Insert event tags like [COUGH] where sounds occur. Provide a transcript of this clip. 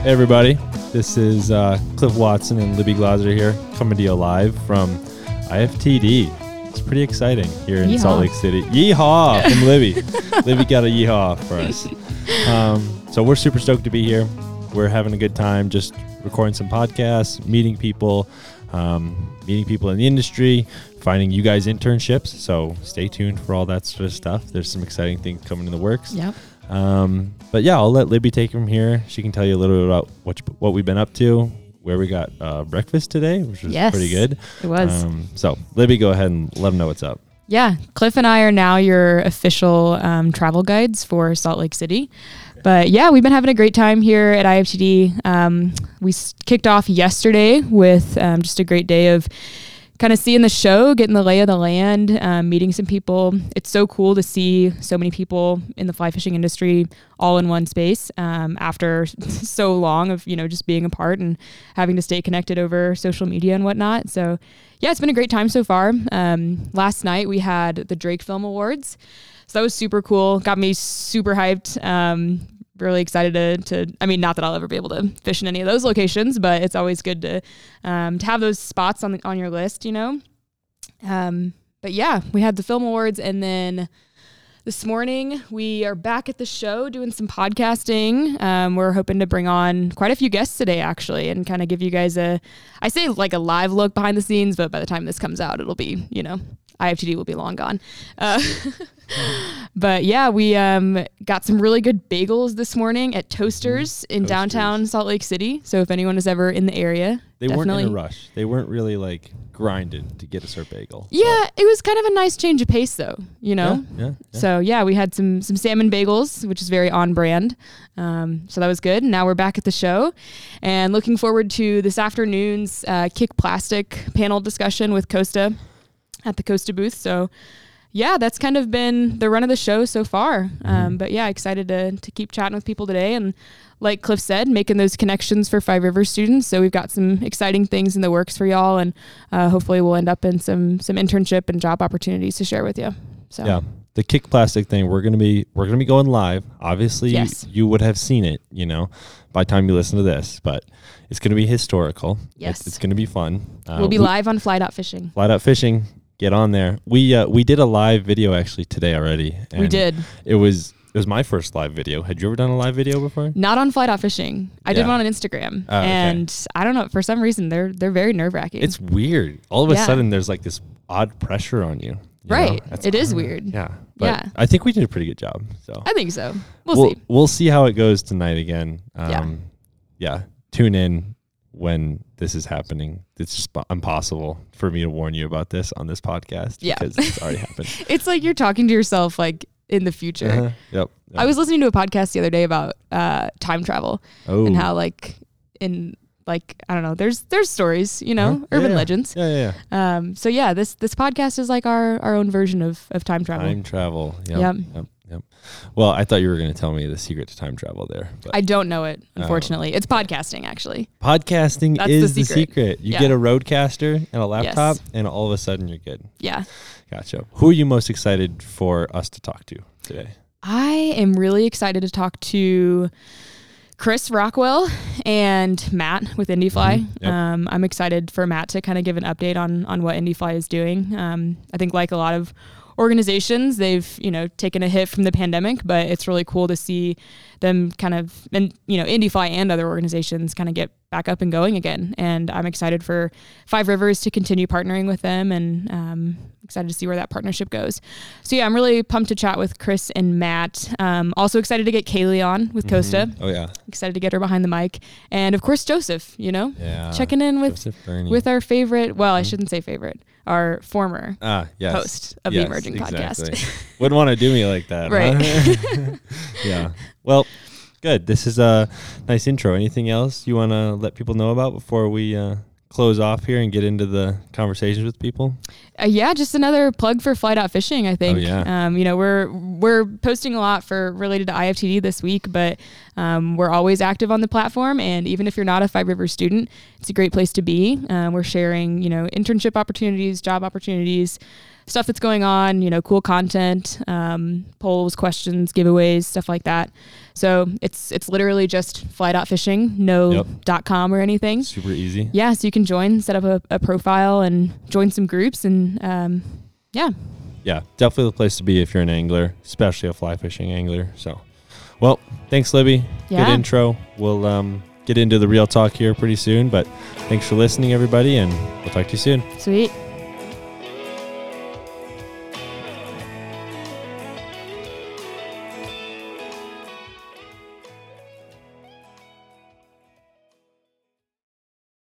Hey everybody, this is uh, Cliff Watson and Libby Glazer here, coming to you live from IFTD. It's pretty exciting here in Yeehaw. Salt Lake City. Yeehaw from [LAUGHS] Libby. Libby got a yeehaw for us. Um, so we're super stoked to be here. We're having a good time, just recording some podcasts, meeting people, um, meeting people in the industry, finding you guys internships. So stay tuned for all that sort of stuff. There's some exciting things coming in the works. Yep. Um, but yeah, I'll let Libby take from here. She can tell you a little bit about what you- what we've been up to, where we got uh, breakfast today, which was Yes. pretty good. It was. Um, so Libby, go ahead and let them know what's up. yeah. Cliff and I are now your official um, travel guides for Salt Lake City. But yeah, we've been having a great time here at IFTD. Um, we s- kicked off yesterday with um, just a great day of kind of seeing the show, getting the lay of the land, um, meeting some people. It's so cool to see so many people in the fly fishing industry all in one space um, after [LAUGHS] so long of you know just being apart and having to stay connected over social media and whatnot. So yeah, it's been a great time so far. Um, last night we had the Drake Film Awards, so that was super cool. Got me super hyped. Um, really excited to, to I mean not that I'll ever be able to fish in any of those locations, but it's always good to um, to have those spots on the, on your list, you know. Um, but yeah, we had the film awards and then this morning we are back at the show doing some podcasting. Um, we're hoping to bring on quite a few guests today actually and kind of give you guys a I say like a live look behind the scenes, but by the time this comes out it'll be, you know, IFTD will be long gone. Uh, [LAUGHS] but yeah, we um, got some really good bagels this morning at Toasters in Toasters. downtown Salt Lake City. So if anyone is ever in the area, They definitely. weren't in a rush. They weren't really like grinding to get a surf bagel. Yeah, it was kind of a nice change of pace though, you know. Yeah, yeah, yeah. So yeah, we had some some salmon bagels, which is very on brand. Um, so that was good. Now we're back at the show, and looking forward to this afternoon's uh, kick plastic panel discussion with Costa at the Costa booth. So yeah, that's kind of been the run of the show so far. Mm-hmm. Um, but yeah, excited to to keep chatting with people today and. Like Cliff said, making those connections for Five Rivers students. So we've got some exciting things in the works for y'all, and uh, hopefully we'll end up in some some internship and job opportunities to share with you. So Yeah. The kick plastic thing, we're gonna be we're gonna be going live. Obviously, Yes. you would have seen it, you know, by the time you listen to this, but it's gonna be historical. Yes. it's, it's gonna be fun. Uh, we'll be we- live on Fly Dot Fishing. Fly Dot fishing. Get on there. We uh, we did a live video actually today already. we did It was it was my first live video. Had you ever done a live video before? not on Fly Dot Fishing. I did Yeah. one on Instagram, Oh, okay. and I don't know for some reason they're they're very nerve wracking. It's weird. All of a Yeah. sudden, there's like this odd pressure on you. you know? Right. That's It is weird. Yeah. But Yeah. I think we did a pretty good job. So I think so. We'll, see. we'll see how it goes tonight again. Um, Yeah. yeah. Tune in when this is happening. It's just impossible for me to warn you about this on this podcast Yeah. because it's already happened. [LAUGHS] It's like you're talking to yourself like in the future. Uh-huh. Yep. I was listening to a podcast the other day about uh, time travel oh. and how like in like I don't know. There's there's stories, you know, Uh-huh. Yeah, urban yeah. legends. Yeah, yeah, yeah. Um, so yeah, this this podcast is like our our own version of of time travel. Time travel. Yep. Yep. Yep. Yep. Well, I thought you were going to tell me the secret to time travel there. But I don't know it, Oh. unfortunately. It's podcasting, actually. podcasting That's is the secret. secret. You Yeah. get a RODECaster and a laptop, Yes. and all of a sudden you're good. Yeah. Gotcha. Who are you most excited for us to talk to today? I am really excited to talk to Chris Rockwell and Matt with Indifly. Mhm. Yep. Um, I'm excited for Matt to kind of give an update on on what Indifly is doing. Um, I think like a lot of organizations, they've you know taken a hit from the pandemic, but it's really cool to see them kind of and you know Indifly and other organizations kind of get back up and going again. And I'm excited for Five Rivers to continue partnering with them, and um, excited to see where that partnership goes. So yeah, I'm really pumped to chat with Chris and Matt. Um, also excited to get Kaylee on with Costa. Mhm. Oh yeah. Excited to get her behind the mic, and of course Joseph. You know, Yeah. checking in with with our favorite. Well, I Mhm. shouldn't say favorite. Our former ah yes. host of Yes, the Emerging exactly. Podcast. [LAUGHS] Wouldn't want to do me like that, Right. huh? [LAUGHS] [LAUGHS] yeah. Well, good. This is a nice intro. Anything else you want to let people know about before we uh, close off here and get into the conversations with people? Uh, yeah, just another plug for Fly Dot Fishing. I think. Oh, yeah. Um, you know, we're we're posting a lot for related to IFTD this week, but um, we're always active on the platform. And even if you're not a Five Rivers student, it's a great place to be. Uh, we're sharing, you know, internship opportunities, job opportunities, stuff that's going on. You know, cool content, um, polls, questions, giveaways, stuff like that. So it's it's literally just fly dot fly.fishing, no Yep. dot com or anything. Super easy. Yeah, so you can join, set up a, a profile, and join some groups, and um, yeah, Yeah, definitely the place to be if you're an angler, especially a fly fishing angler. So, well, thanks, Libby. Yeah. Good intro. We'll um, get into the real talk here pretty soon, but thanks for listening, everybody, and we'll talk to you soon. sweet.